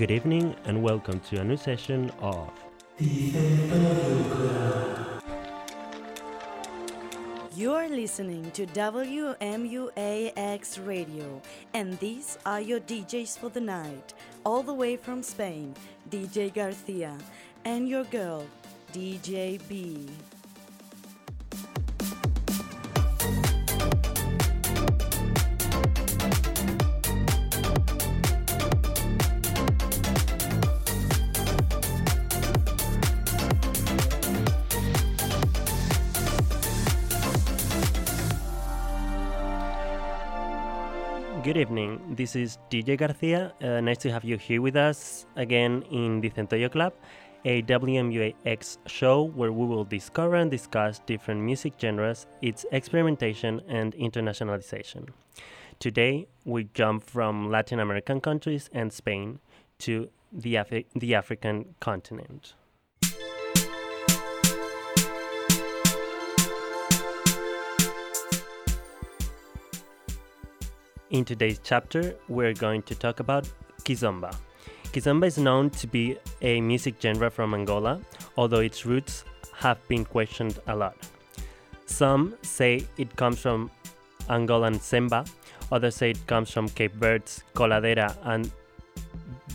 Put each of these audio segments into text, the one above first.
Good evening and welcome to a new session of You're listening to WMUAX Radio, and these are your DJs for the night, all the way from Spain, DJ Garcia, and your girl, DJ B. evening. This is DJ Garcia. Uh, nice to have you here with us again in the Centollo Club, a WMUAX show where we will discover and discuss different music genres, its experimentation and internationalization. Today, we jump from Latin American countries and Spain to the, the African continent. In today's chapter, we're going to talk about Kizomba. Kizomba is known to be a music genre from Angola, although its roots have been questioned a lot. Some say it comes from Angolan Semba, others say it comes from Cape Verde's Coladera, and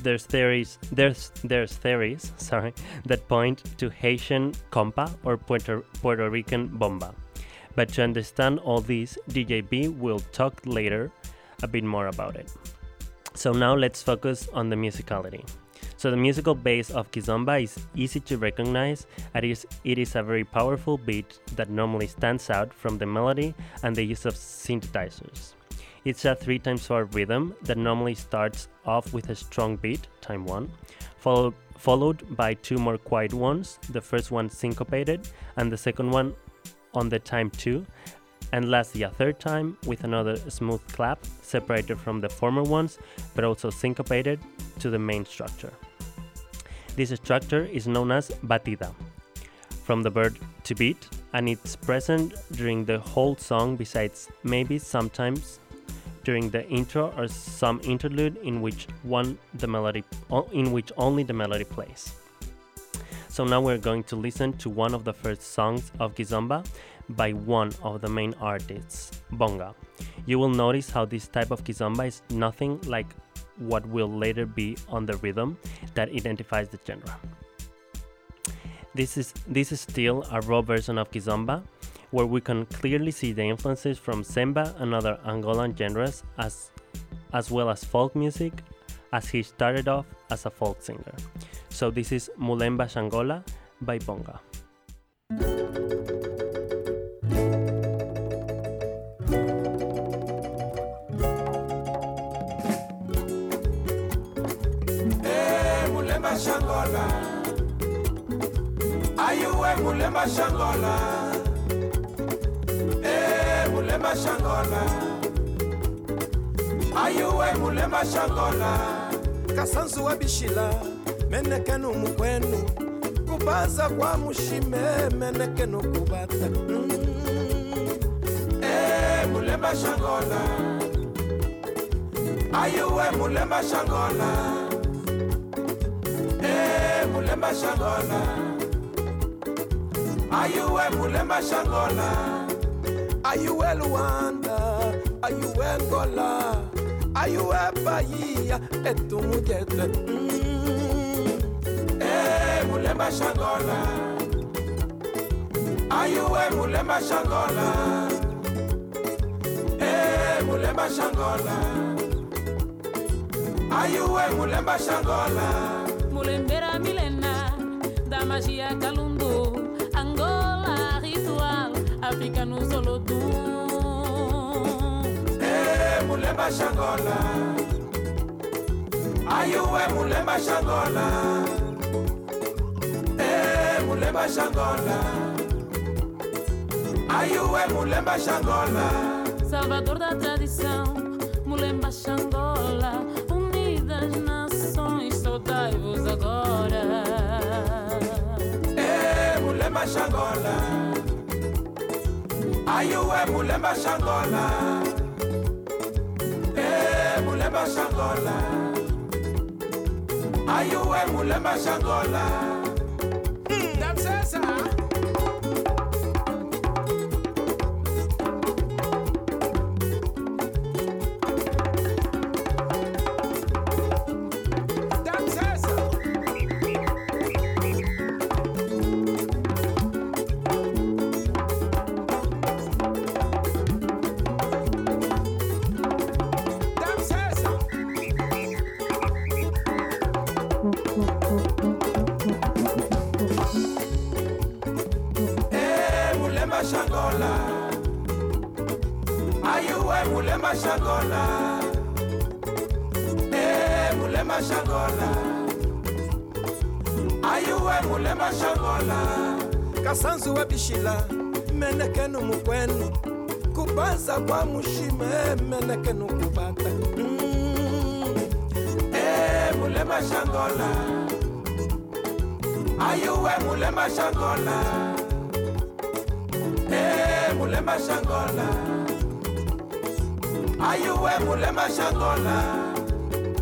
there's theories there's there's theories sorry that point to Haitian compa or Puerto, Puerto Rican bomba. But to understand all this, DJ B will talk later a bit more about it. So now let's focus on the musicality. So the musical base of Kizomba is easy to recognize and it is, it is a very powerful beat that normally stands out from the melody and the use of synthesizers. It's a 3 times 4 rhythm that normally starts off with a strong beat, time 1, followed, followed by two more quiet ones, the first one syncopated and the second one on the time 2, and lastly a third time with another smooth clap separated from the former ones but also syncopated to the main structure. This structure is known as batida, from the verb to beat, and it's present during the whole song besides maybe sometimes during the intro or some interlude in which one the melody in which only the melody plays. So now we're going to listen to one of the first songs of Kizomba by one of the main artists, Bonga. You will notice how this type of kizomba is nothing like what will later be on the rhythm that identifies the genre. This is this is still a raw version of kizomba where we can clearly see the influences from semba and other Angolan genres as as well as folk music as he started off as a folk singer. So this is Mulemba Shangola by Bonga. Shangola. Ayuwe mulemba shangola? E mulemba shangola. Ayuwe mulemba shangola? Kasanzu wa bishila menekenu mukwenu. Kubaza kwa mushime menekenu kubata. Mm. e mulemba shangola. Ayuwe mulemba shangola mulemba shangola ayuwe mulemba shangola ayuwe luanda? Ayuwe ngola ayuwe bahia? Etumujete mm. e mulemba shangola ayuwe mulemba shangola e mulemba shangola ayuwe mulemba shangola mulembera milena da magia calundu Angola ritual África no solodu Eh mulemba shangola. Ayuwe mulemba shangola? Eh mulemba shangola. Ayuwe mulemba shangola? Salvador da tradição Mulemba Xangola Unidas nações Saudai-vos agora. Eh mulemba shangola Ayuwe mulemba shangola Eh mulemba shangola ayuwe mulemba shangola kwa mushime menekenu kubata. Mm. Eh, shangola ayuwe mulemba shangola Eh, mulemba shangola ayuwe mulemba shangola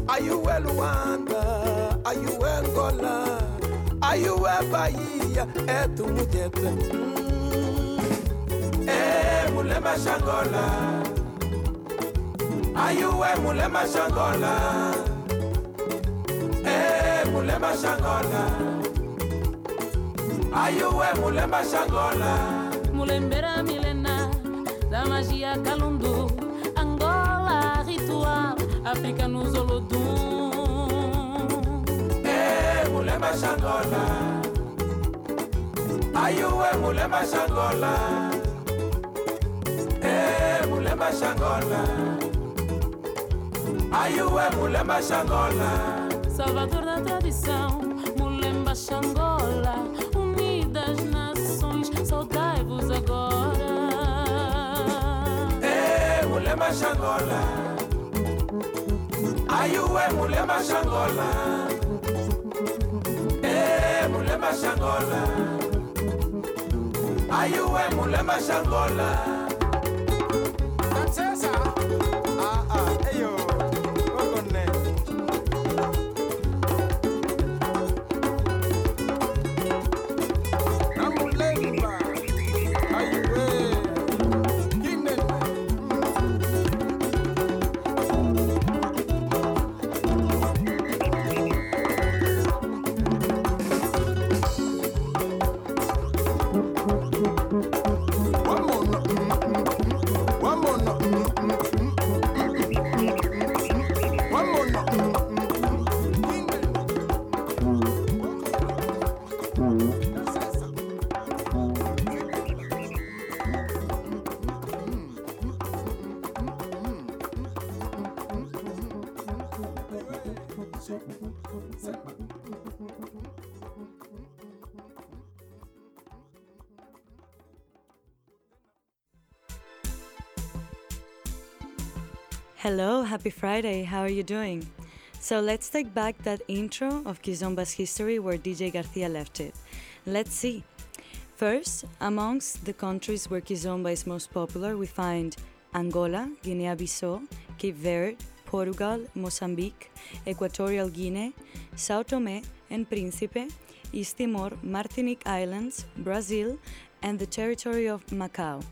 ayuwe luanda ayuwe ngola ayuwe bahia etumujete mulemba shangola ayuwe mulemba shangola Eh, mulemba shangola ayuwe mulemba shangola Mulembera milenar da magia Calundu, Angola ritual, África no Zolodum. Eh, mulemba shangola ayuwe mulemba shangola Eh, mulemba shangola ayuwe mulemba shangola Salvador da tradição, Mulemba Xangola, unidas nações, saudai-vos agora. Eh, mulemba shangola ayuwe mulemba shangola Eh, mulemba shangola ayuwe mulemba shangola Hello, happy Friday. How are you doing? So let's take back that intro of Kizomba's history where DJ Garcia left it. Let's see. First, amongst the countries where Kizomba is most popular, we find Angola, Guinea-Bissau, Cape Verde, Portugal, Mozambique, Equatorial Guinea, Sao Tome and Príncipe, East Timor, Martinique Islands, Brazil, and the territory of Macau.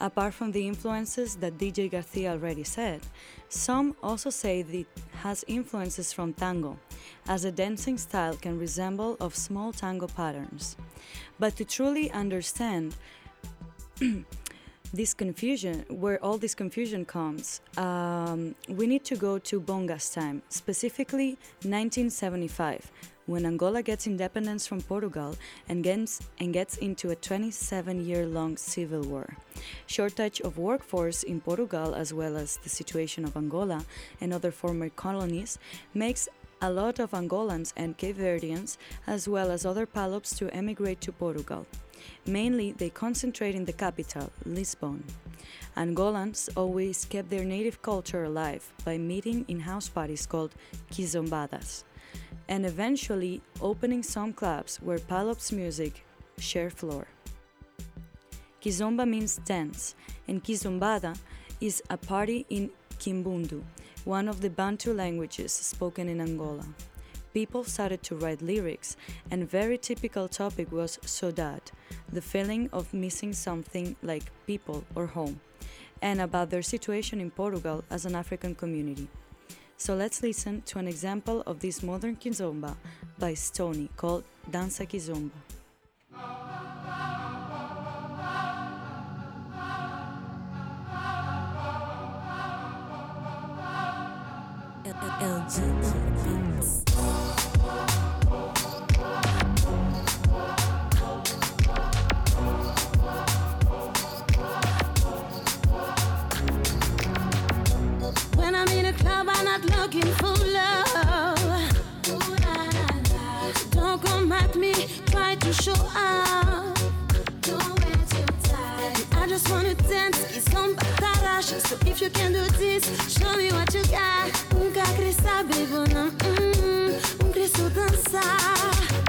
Apart from the influences that DJ Garcia already said, some also say that it has influences from tango, as the dancing style can resemble of small tango patterns. But to truly understand this confusion, where all this confusion comes, um, we need to go to Bonga's time, specifically 1975, when Angola gets independence from Portugal and gets, and gets into a 27 year long civil war. Shortage of workforce in Portugal, as well as the situation of Angola and other former colonies, makes a lot of Angolans and Cape Verdeans, as well as other Palops, to emigrate to Portugal. Mainly, they concentrate in the capital, Lisbon. Angolans always kept their native culture alive by meeting in house parties called kizombadas, and eventually opening some clubs where Palop's music share floor. Kizomba means dance, and Kizombada is a party in Kimbundu, one of the Bantu languages spoken in Angola. people started to write lyrics, and very typical topic was saudade, the feeling of missing something like people or home, and about their situation in Portugal as an African community. So let's listen to an example of this modern kizomba by Stony called Dança Kizomba. Try to show up. I just wanna dance, it's some batarash. So if you can do this, show me what you got. Nunca queria saber, vou não. Hum, um Cristo dançar.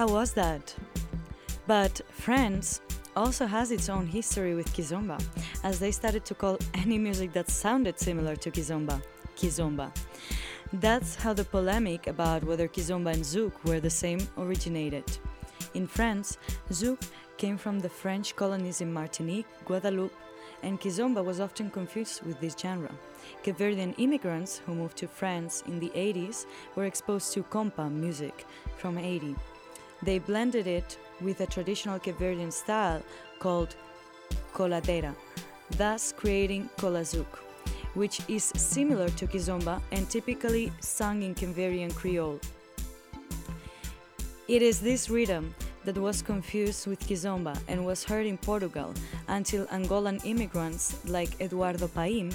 How was that? But France also has its own history with kizomba, as they started to call any music that sounded similar to kizomba, kizomba. That's how the polemic about whether kizomba and zouk were the same originated. In France, zouk came from the French colonies in Martinique, Guadeloupe, and kizomba was often confused with this genre. Cape Verdean immigrants who moved to France in the 80s were exposed to compa music from Haiti. They blended it with a traditional Cape Verdean style called coladera, thus creating colazouk, which is similar to kizomba and typically sung in Cape Verdean Creole. It is this rhythm that was confused with kizomba and was heard in Portugal until Angolan immigrants like Eduardo Paim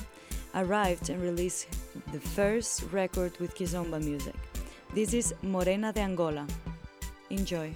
arrived and released the first record with Kizomba music. This is Morena de Angola. Enjoy.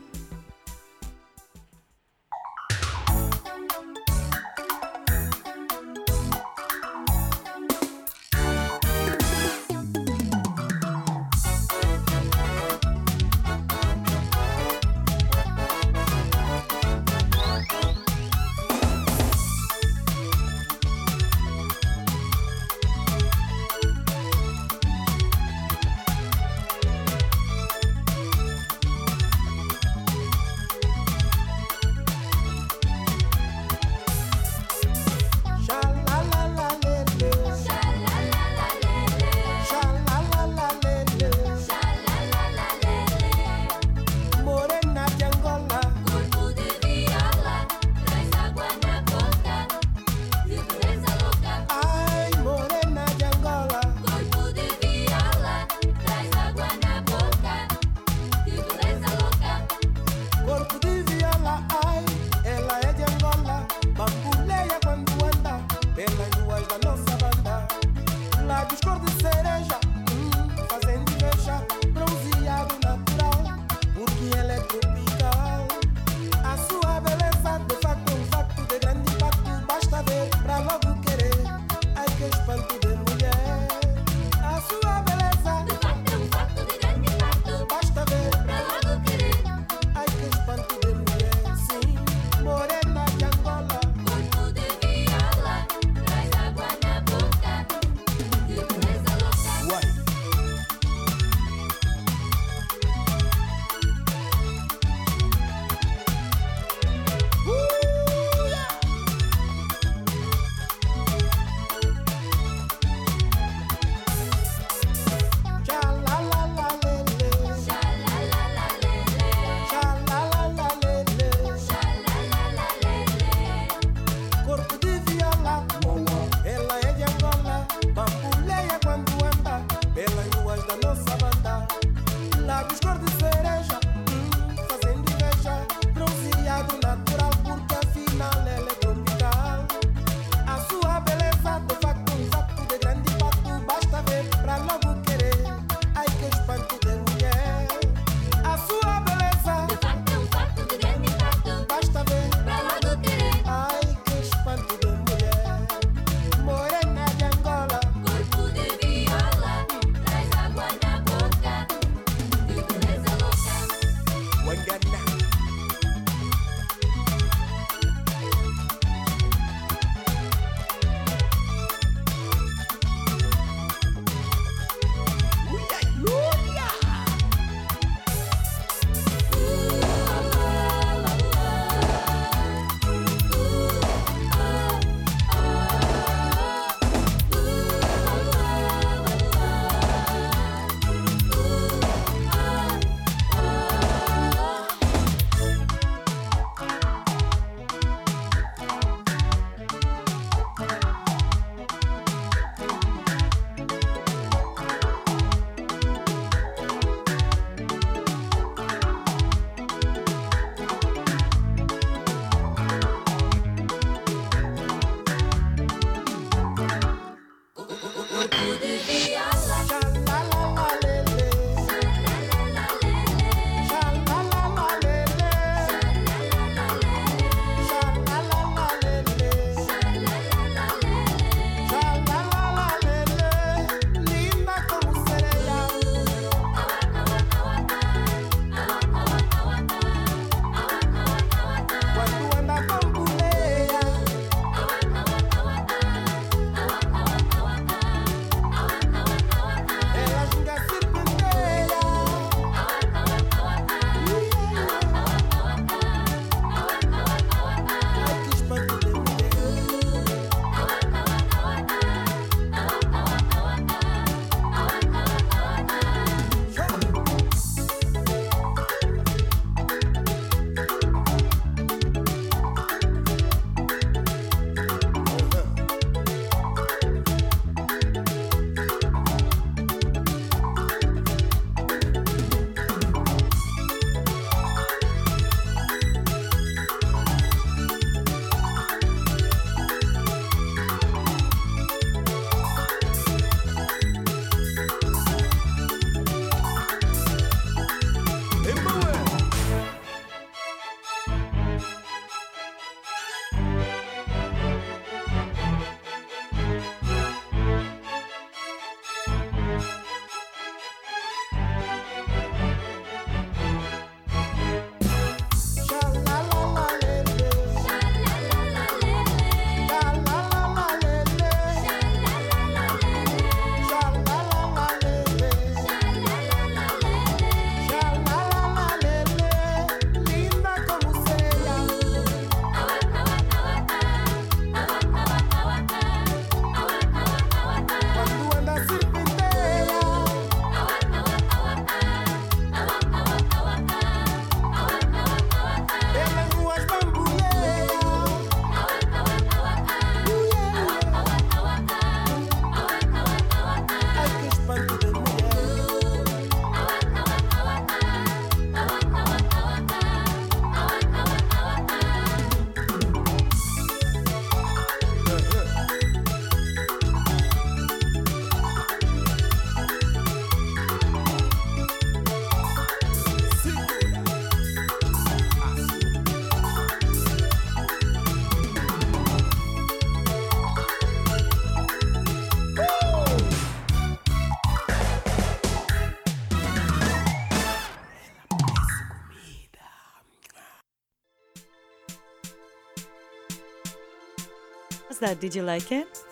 That? Did you like it?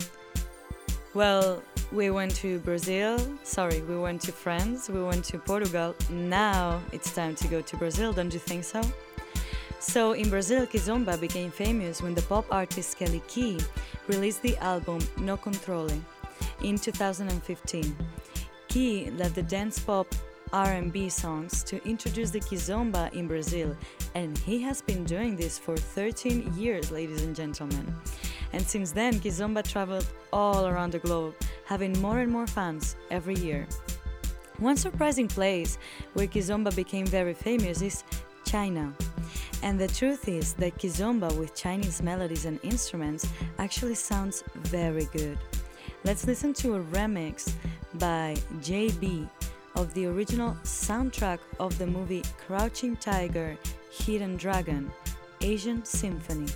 Well, we went to Brazil. Sorry, we went to France. We went to Portugal. Now it's time to go to Brazil, don't you think so? So, in Brazil, Kizomba became famous when the pop artist Kelly Key released the album No Controle in 2015. Key led the dance pop R&B songs to introduce the kizomba in Brazil, and he has been doing this for 13 years, ladies and gentlemen. And since then, kizomba traveled all around the globe, having more and more fans every year. One surprising place where kizomba became very famous is China. And the truth is that kizomba with Chinese melodies and instruments actually sounds very good. Let's listen to a remix by JB of the original soundtrack of the movie Crouching Tiger, Hidden Dragon, Asian Symphony.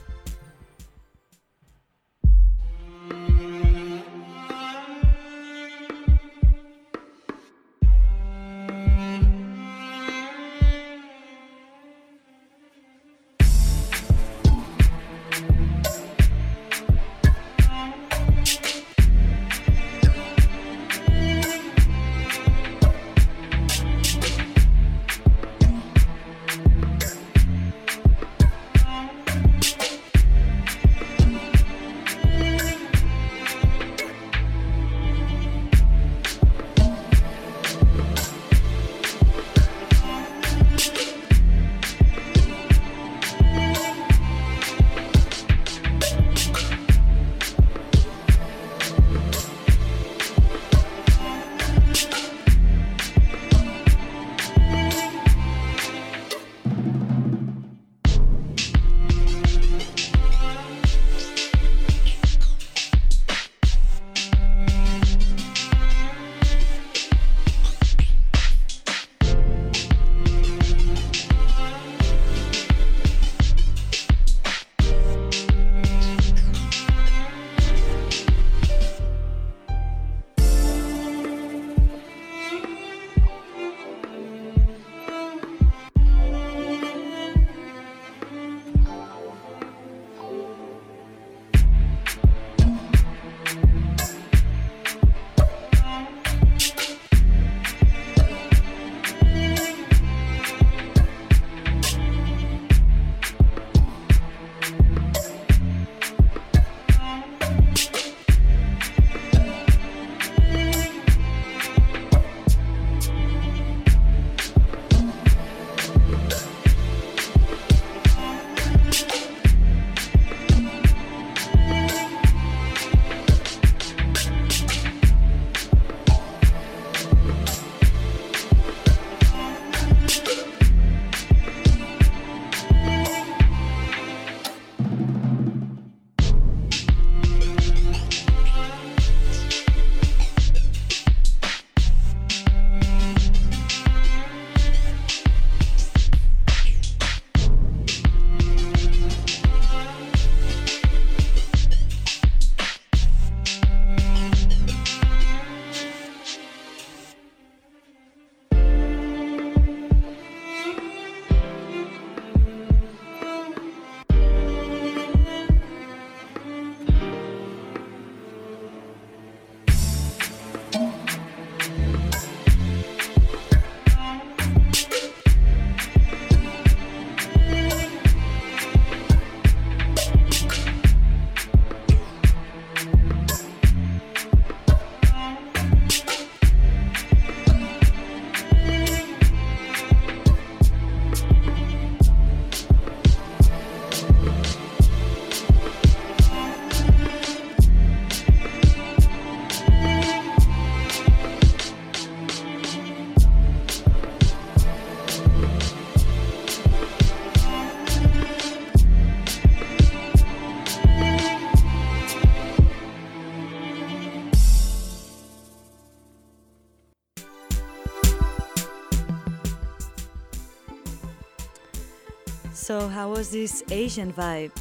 How was this Asian vibe?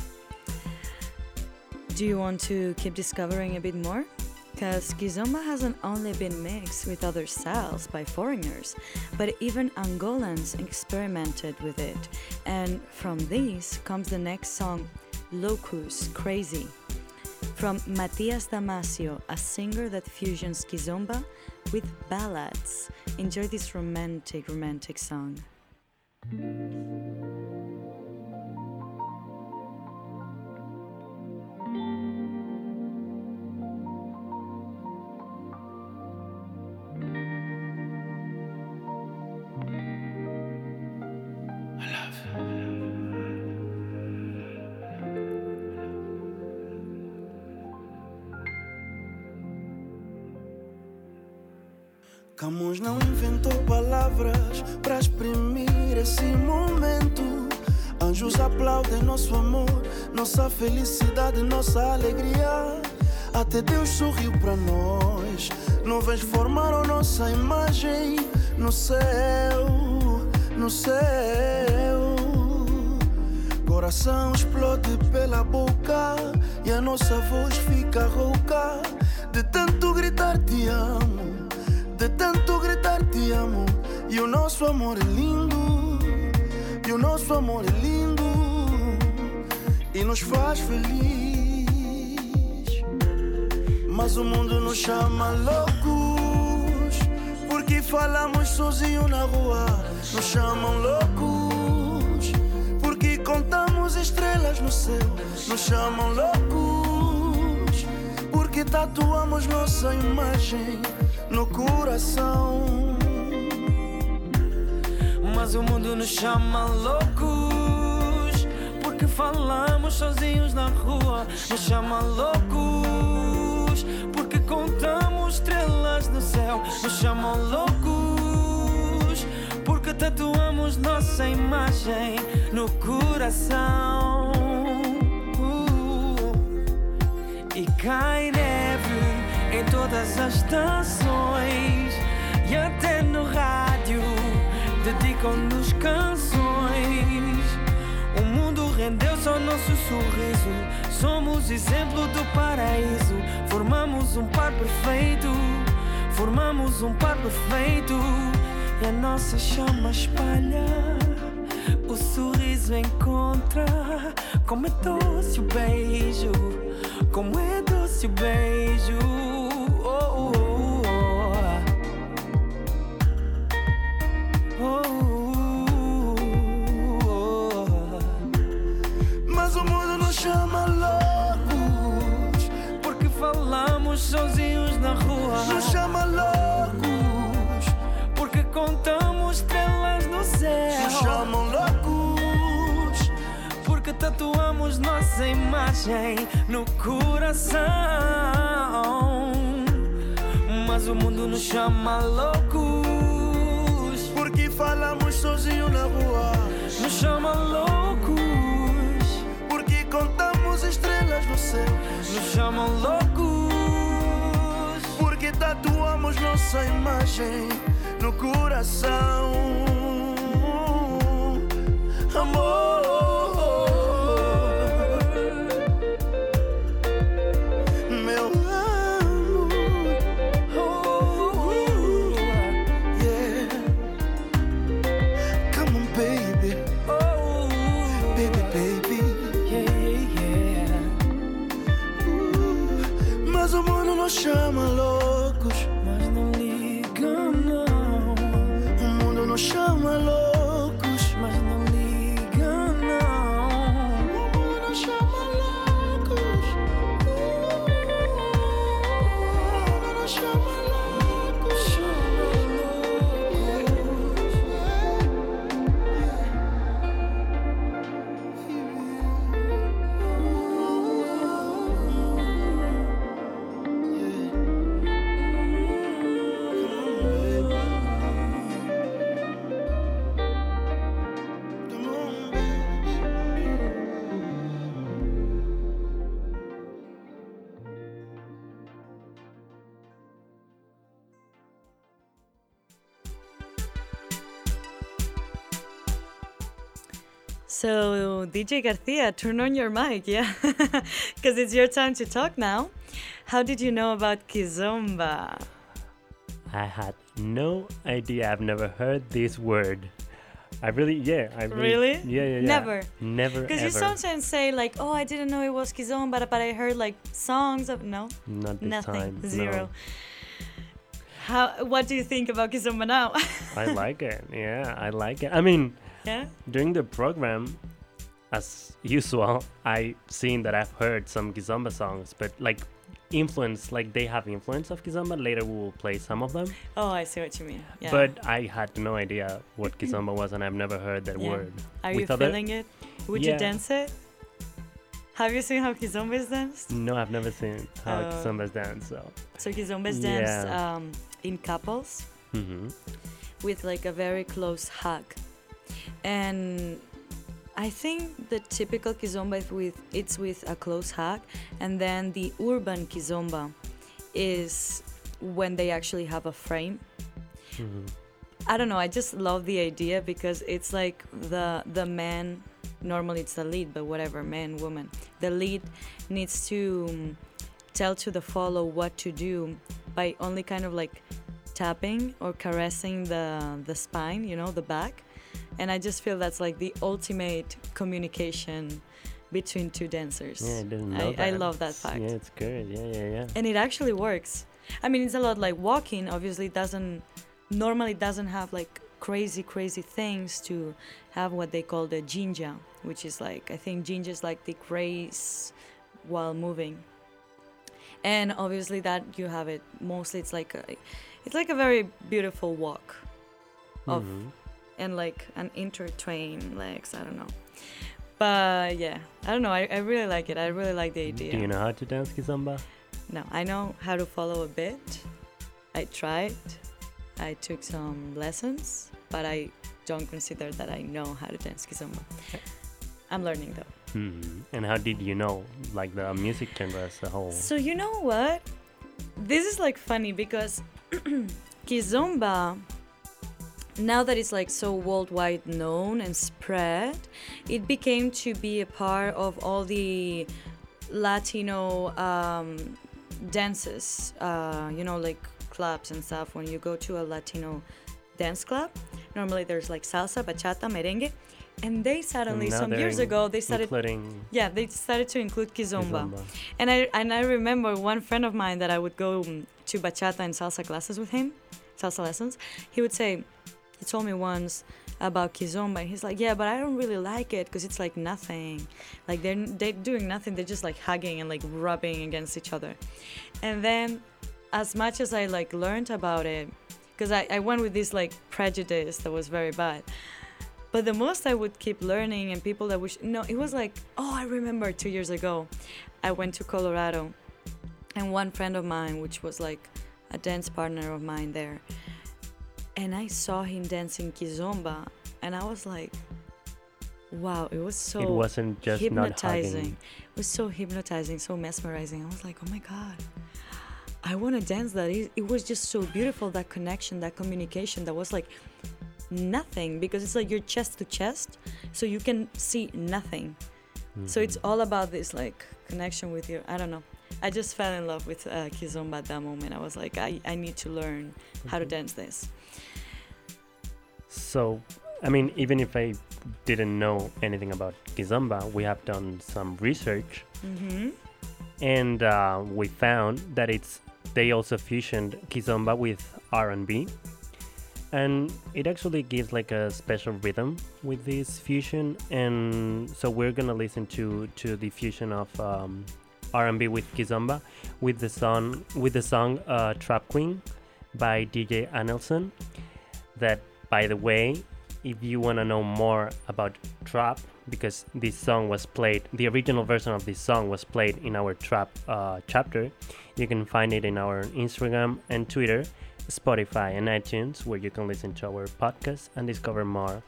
Do you want to keep discovering a bit more? Because Kizomba hasn't only been mixed with other styles by foreigners, but even Angolans experimented with it. And from these comes the next song, Loucos Crazy. from Matias Damasio, a singer that fusions kizomba with ballads. Enjoy this romantic, romantic song. Felicidade, nossa alegria. Até Deus sorriu para nós. Nuvens formaram nossa imagem no céu, no céu. Coração explode pela boca e a nossa voz fica rouca de tanto gritar te amo, de tanto gritar te amo. E o nosso amor é lindo, e o nosso amor é lindo e nos faz feliz. Mas o mundo nos chama loucos porque falamos sozinho na rua. Nos chamam loucos porque contamos estrelas no céu. Nos chamam loucos porque tatuamos nossa imagem no coração. Mas o mundo nos chama loucos falamos sozinhos na rua. Nos chama loucos Porque contamos estrelas no céu. Nos chamam loucos Porque tatuamos nossa imagem no coração. Uh, E cai neve em todas as estações. E até no rádio dedicam-nos canções. Rendeu-se ao nosso sorriso. Somos exemplo do paraíso. Formamos um par perfeito. Formamos um par perfeito. E a nossa chama espalha. O sorriso encontra. Como é doce o beijo. Como é doce o beijo. Nos chama loucos Porque contamos estrelas no céu. Nos chamam loucos Porque tatuamos nossa imagem no coração. Mas o mundo nos chama loucos. Porque falamos sozinho na rua Nos chama loucos. Porque contamos estrelas no céu Nos chamam loucos. Tatuamos nossa imagem no coração. Amor Meu amor Oh, Yeah. Come on baby. Oh, Baby baby. Yeah, yeah. Mas o mundo nos chama loucos kur DJ Garcia, turn on your mic, yeah? Because it's your time to talk now. How did you know about Kizomba? I had no idea. I've never heard this word. I really, yeah, I really, Really? yeah, yeah, yeah. Never? never, Because you sometimes say like, "Oh, I didn't know it was kizomba," but, but I heard like songs of no, Not nothing, time. no. zero. How? What do you think about kizomba now? I like it. Yeah, I like it. I mean, yeah. during the program, as usual, I seen that I've heard some Kizomba songs, but like influence, like they have influence of Kizomba. Later we will play some of them, Oh, I see what you mean. Yeah. but I had no idea what Kizomba was, and I've never heard that Yeah. word. Are you other- feeling it? Would Yeah. you dance it? Have you seen how kizomba is danced? No, I've never seen how Uh, Kizomba's dance. So, So kizomba is danced Yeah. um, in couples hmm with like a very close hug, and I think the typical kizomba is with it's with a close hug, and then the urban kizomba is when they actually have a frame. hmm I don't know. I just love the idea because it's like the the man. Normally it's the lead, but whatever, man, woman. The lead needs to um, tell to the follow what to do by only kind of like tapping or caressing the the spine, you know, the back. And I just feel that's like the ultimate communication between two dancers. yeah, I didn't know I, that. I love that fact Yeah, it's good. Yeah, yeah, yeah. and it actually works i mean it's a lot like walking obviously doesn't normally doesn't have like crazy crazy things to have what they call the ginga which is like i think ginga is like the grace while moving and obviously that you have it mostly it's like a, it's like a very beautiful walk of Mhm. And like an intertwine legs i don't know but yeah i don't know i, I really like it i really like the idea Do you know how to dance Kizomba? no, I know how to follow a bit. I tried. I took some lessons, but I don't consider that I know how to dance kizomba. I'm learning though. hmm And how did you know, like the music genre as a whole? So you know what? This is like funny because kizomba now that it's like so worldwide known and spread, it became to be a part of all the Latino um, dances, uh, you know, like clubs and stuff. When you go to a Latino dance club, normally there's like salsa, bachata, merengue, and they suddenly, now some years ago, they started, including yeah, they started to include kizomba. Kizomba. And I and I remember one friend of mine that I would go to bachata and salsa classes with him, salsa lessons. He would say, he told me once about kizomba. He's like, yeah, but I don't really like it because it's like nothing. Like they're they're doing nothing. They're just like hugging and like rubbing against each other. And then, as much as I like learned about it, because I, I went with this like prejudice that was very bad. But the most I would keep learning, and people that wish no, it was like, oh, I remember two years ago, I went to Colorado, and one friend of mine, which was like a dance partner of mine there, and I saw him dancing kizomba, and I was like, wow, it was so it wasn't just hypnotizing. It was so hypnotizing, so mesmerizing. I was like, oh my god, I want to dance that. It, it was just so beautiful that connection, that communication. That was like nothing because it's like you're chest to chest, so you can see nothing. So it's Mm-hmm. all about this like connection with you. I don't know. I just fell in love with uh, kizomba at that moment. I was like, I, I need to learn how to Mhm. dance this. So, I mean, even if I didn't know anything about Kizomba, we have done some research Mm-hmm. and uh, we found that it's they also fusioned Kizomba with R&B, and it actually gives like a special rhythm with this fusion. And so we're gonna listen to to the fusion of um, R&B with Kizomba with the song with the song uh, Trap Queen by DJ Anelson. That, by the way, if you want to know more about trap because this song was played the original version of this song was played in our trap uh, chapter you can find it in our instagram and twitter spotify and itunes where you can listen to our podcast and discover more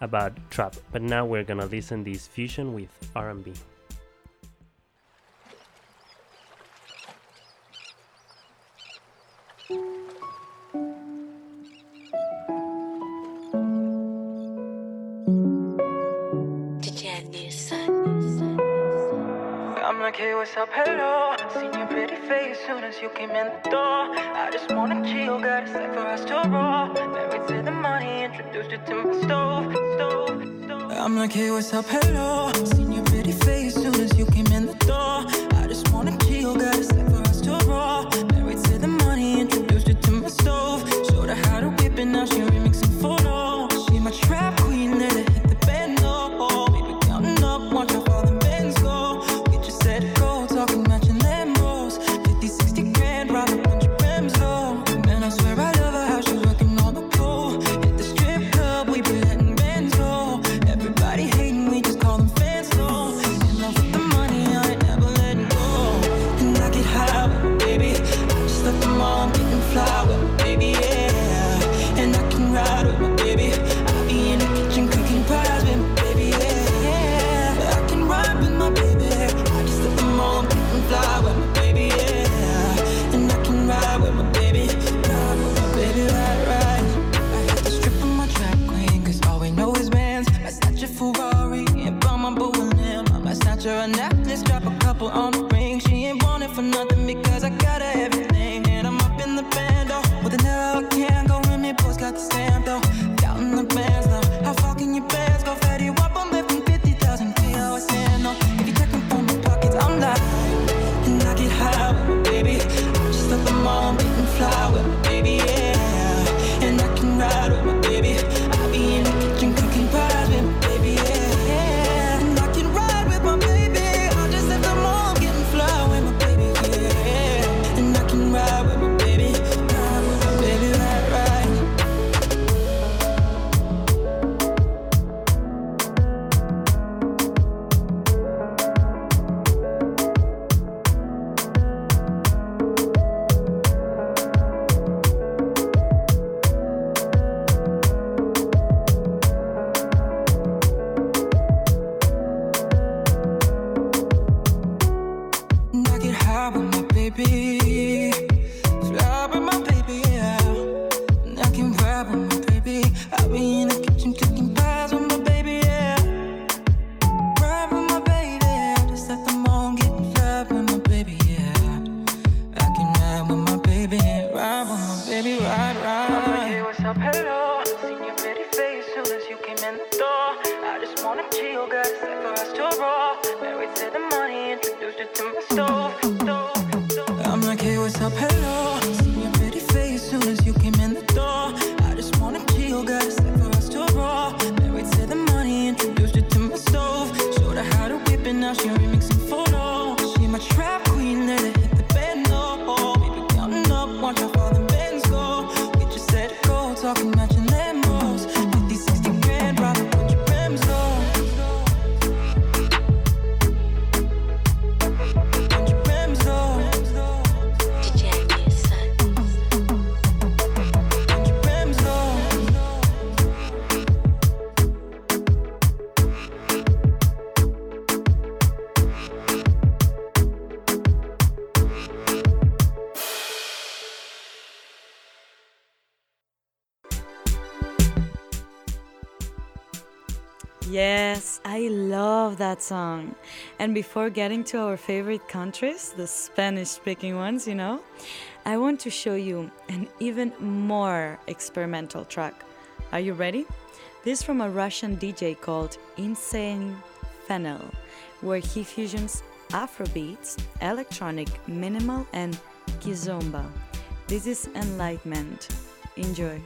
about trap but now we're gonna listen this fusion with r&b Hey, what's up, hello. Seen your pretty face soon as you came in the door. I just wanna chill, got a set for us to roll. Married to the money, introduced you to my stove, stove, stove. I'm like, hey, what's up, hello. Seen your pretty face soon as you came in. out an necklace, drop a couple on the ring. She ain't want it for nothing because I got her everything. love that song. And before getting to our favorite countries, the Spanish speaking ones, you know, I want to show you an even more experimental track. Are you ready? This from a Russian DJ called Insane Fennel, where he fusions Afrobeats, electronic, minimal, and kizomba. This is Enlightenment. Enjoy.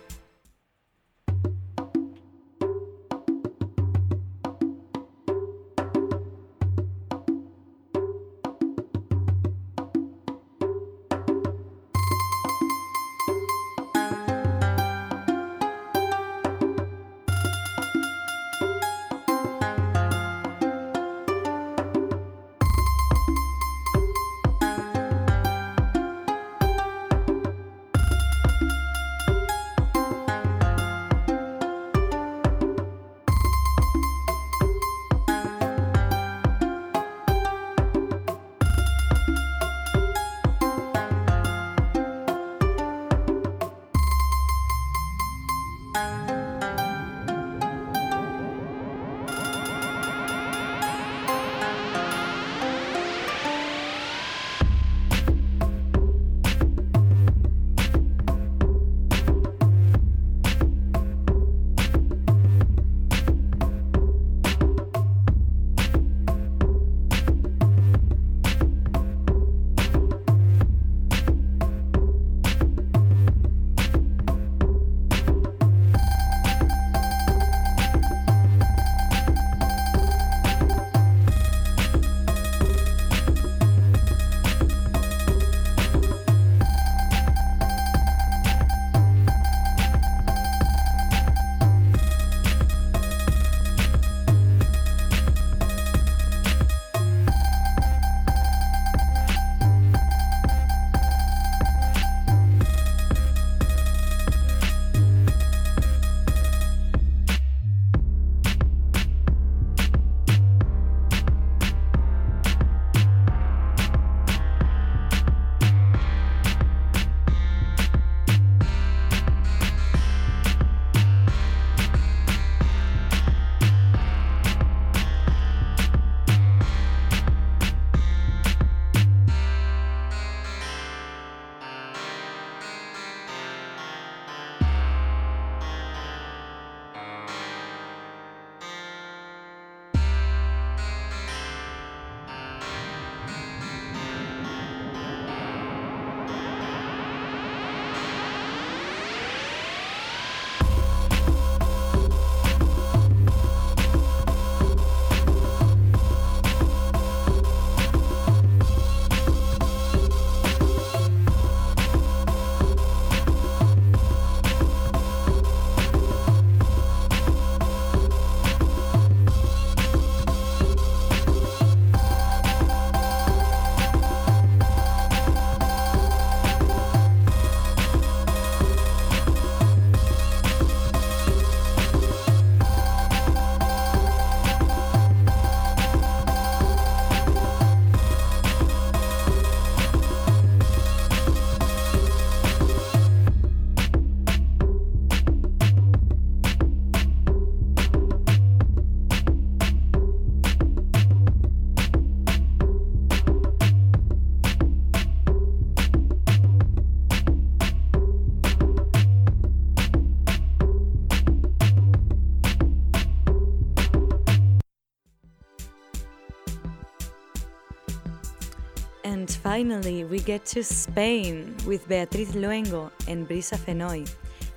Finally, we get to Spain with Beatriz Luengo and Brisa Fenoy,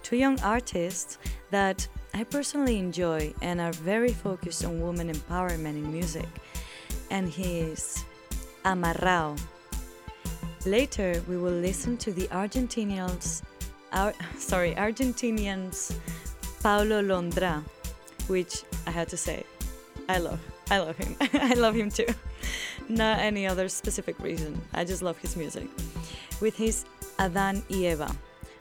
two young artists that I personally enjoy and are very focused on women empowerment in music. And he is Amarrao. Later, we will listen to the Argentinians, Ar- sorry, Argentinians Paulo Londra, which I had to say, I love. I love him. I love him too. Not any other specific reason. I just love his music. With his Adan y Eva.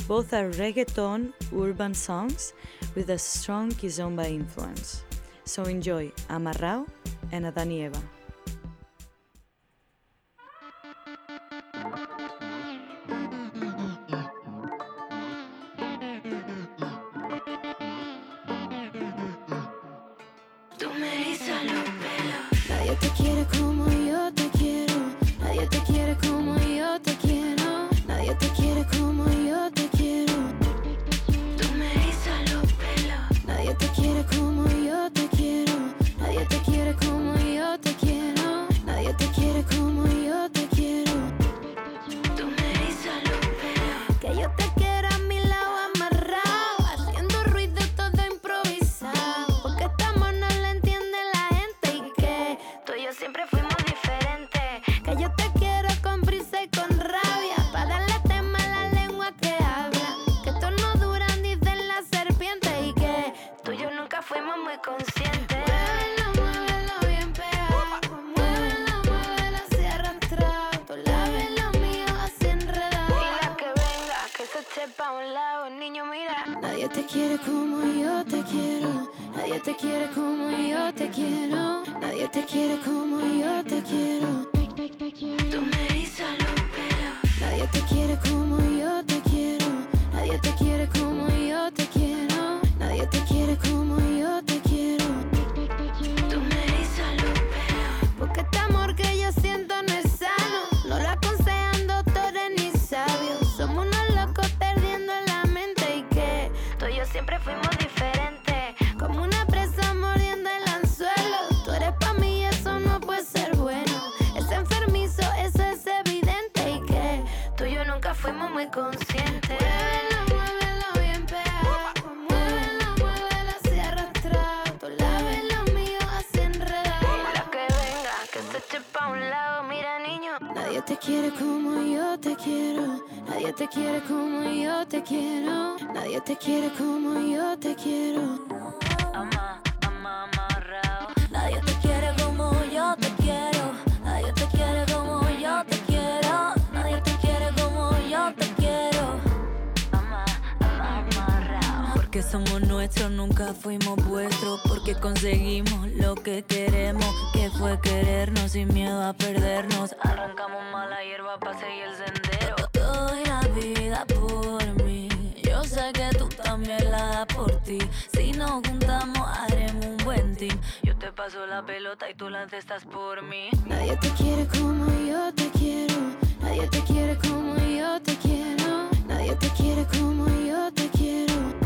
Both are reggaeton urban songs with a strong kizomba influence. So enjoy Amarrao and Adan y Eva. Fuimos muy conscientes. Muévelo, muévelo bien pegado. Muévelo, muévelo así arrastrado. Y lo mío así enredado. Y la que venga, que se eche pa' un lado. Mira, niño. Nadie te quiere como yo te quiero. Nadie te quiere como yo te quiero. Nadie te quiere como yo te quiero. Somos nuestros, nunca fuimos vuestros. Porque conseguimos lo que queremos, que fue querernos sin miedo a perdernos. Arrancamos mala hierba pa' seguir el sendero. Doy la vida por mí. Yo sé que tú también la das por ti. Si nos juntamos, haremos un buen team. Yo te paso la pelota y tú la estás por mí. Nadie te quiere como yo te quiero. Nadie te quiere como yo te quiero. Nadie te quiere como yo te quiero.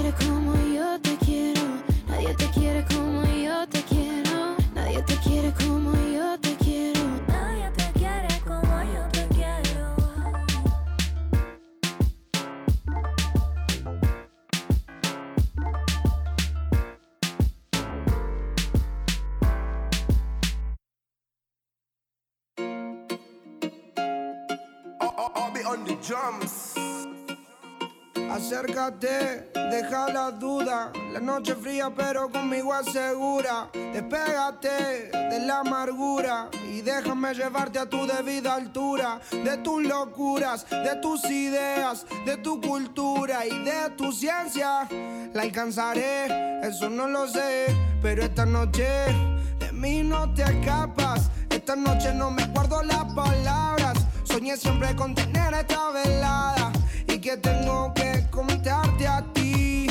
Quiere como yo te quiero. Nadie te quiere como yo te quiero. Nadie te quiere como yo te quiero. Nadie te quiere como yo te quiero. I'll, I'll, I'll be on the drums. Acércate, deja la duda. La noche fría, pero conmigo asegura. Despégate de la amargura y déjame llevarte a tu debida altura. De tus locuras, de tus ideas, de tu cultura y de tu ciencia. La alcanzaré, eso no lo sé. Pero esta noche de mí no te escapas. Esta noche no me guardo las palabras. Soñé siempre con tener esta velada que tengo que contarte a ti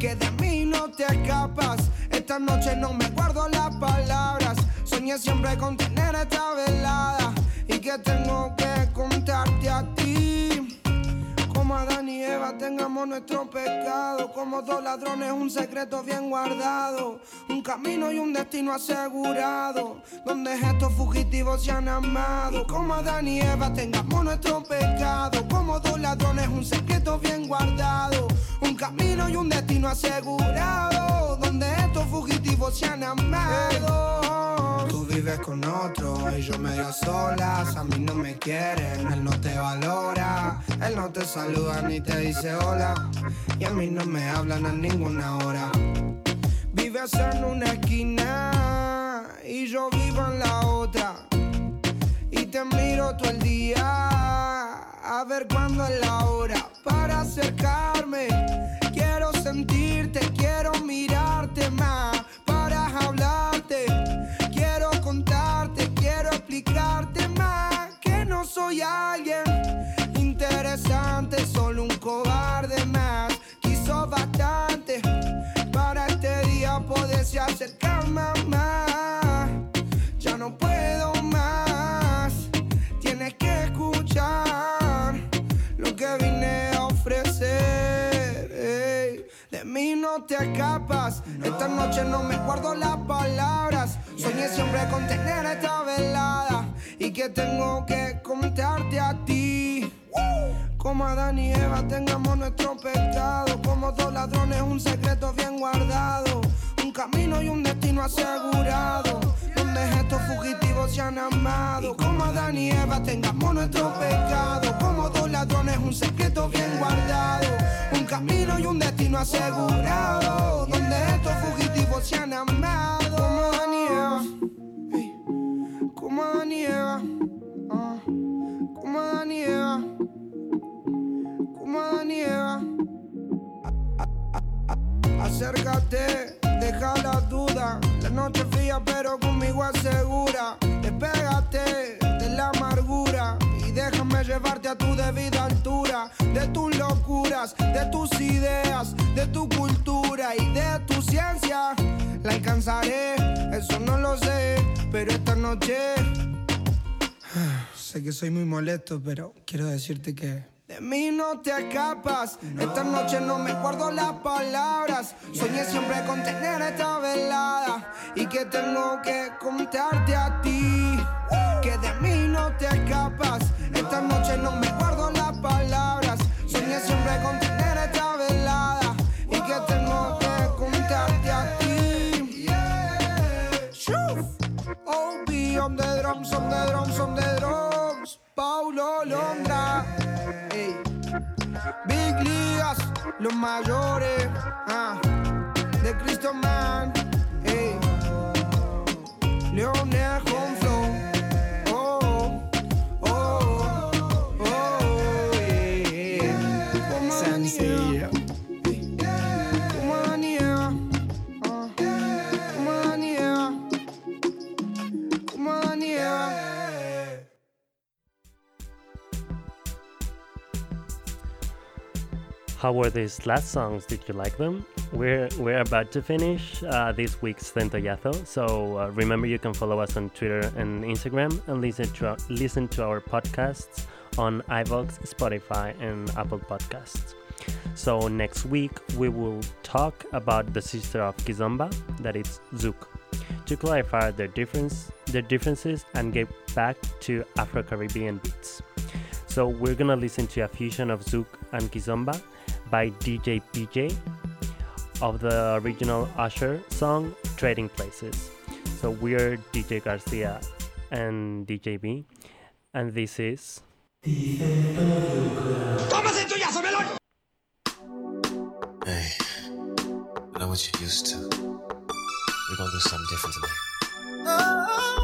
que de mí no te escapas. Esta noche no me guardo las palabras. Soñé siempre con tener esta velada y que tengo que contarte a ti como Adán y Eva. Tengamos nuestro pecado. Como dos ladrones, un secreto bien guardado. Un camino y un destino asegurado. Donde estos fugitivos se han amado. Como Adán y Eva tengamos nuestro pecado. Como dos ladrones, un secreto bien guardado. Un camino y un destino asegurado. Donde estos fugitivos se han amado. Tú vives con otro y yo medio solas. A mí no me quieren, él no te valora. Él no te saluda ni te dice hola. Y a mí no me hablan a ninguna hora. Vives en una esquina y yo vivo en la otra. Y te miro todo el día a ver cuándo es la hora para acercarme. Quiero sentirte, quiero mirarte más para hablarte. Quiero explicarte más que no soy alguien interesante, solo un cobarde más. Quiso bastante para este día poderse acercar más. Ya no puedo más, tienes que escuchar lo que vine a ofrecer. De mí no te escapas, esta noche no me guardo las palabras. Soñé siempre con tener esta velada y que tengo que contarte a ti. Como Adán y Eva tengamos nuestro pecado, como dos ladrones un secreto bien guardado, un camino y un destino asegurado, donde estos fugitivos se han amado. Como Adán y Eva tengamos nuestro pecado, como dos ladrones un secreto bien guardado, un camino y un destino asegurado, donde estos fugitivos se han amado. Como Adán y Eva, ah, como Adán y como Adán y. Acércate, deja la duda. La noche fría, pero conmigo asegura. Despégate de la amargura déjame llevarte a tu debida altura. De tus locuras, de tus ideas, de tu cultura y de tu ciencia. La alcanzaré, eso no lo sé, pero esta noche. Sé que soy muy molesto, pero quiero decirte que de mí no te escapas. Esta noche no me guardo las palabras. Soñé siempre con tener esta velada y que tengo que contarte a ti. Que de mí no te escapas. Esta noche no me guardo las palabras. Soñé siempre con tener esta velada y que tengo que contarte a ti. Oh, be on the drums, on the drums, on the drums. Paulo Londra. Ey. Big Ligas, los mayores. Ah. De Cristo Man. Ey. Leonel Home How were these last songs? Did you like them? We're we're about to finish uh, this week's Centollazo, so uh, remember you can follow us on Twitter and Instagram, and listen to our, listen to our podcasts on iVoox, Spotify, and Apple Podcasts. So next week we will talk about the sister of Kizomba, that is Zouk, to clarify their difference, their differences, and get back to Afro-Caribbean beats. So we're gonna listen to a fusion of Zouk and Kizomba by DJ PJ of the original Usher song Trading Places. So we're DJ Garcia and DJ B, and this is Hey, I know what you're used to. We're gonna do something different tonight.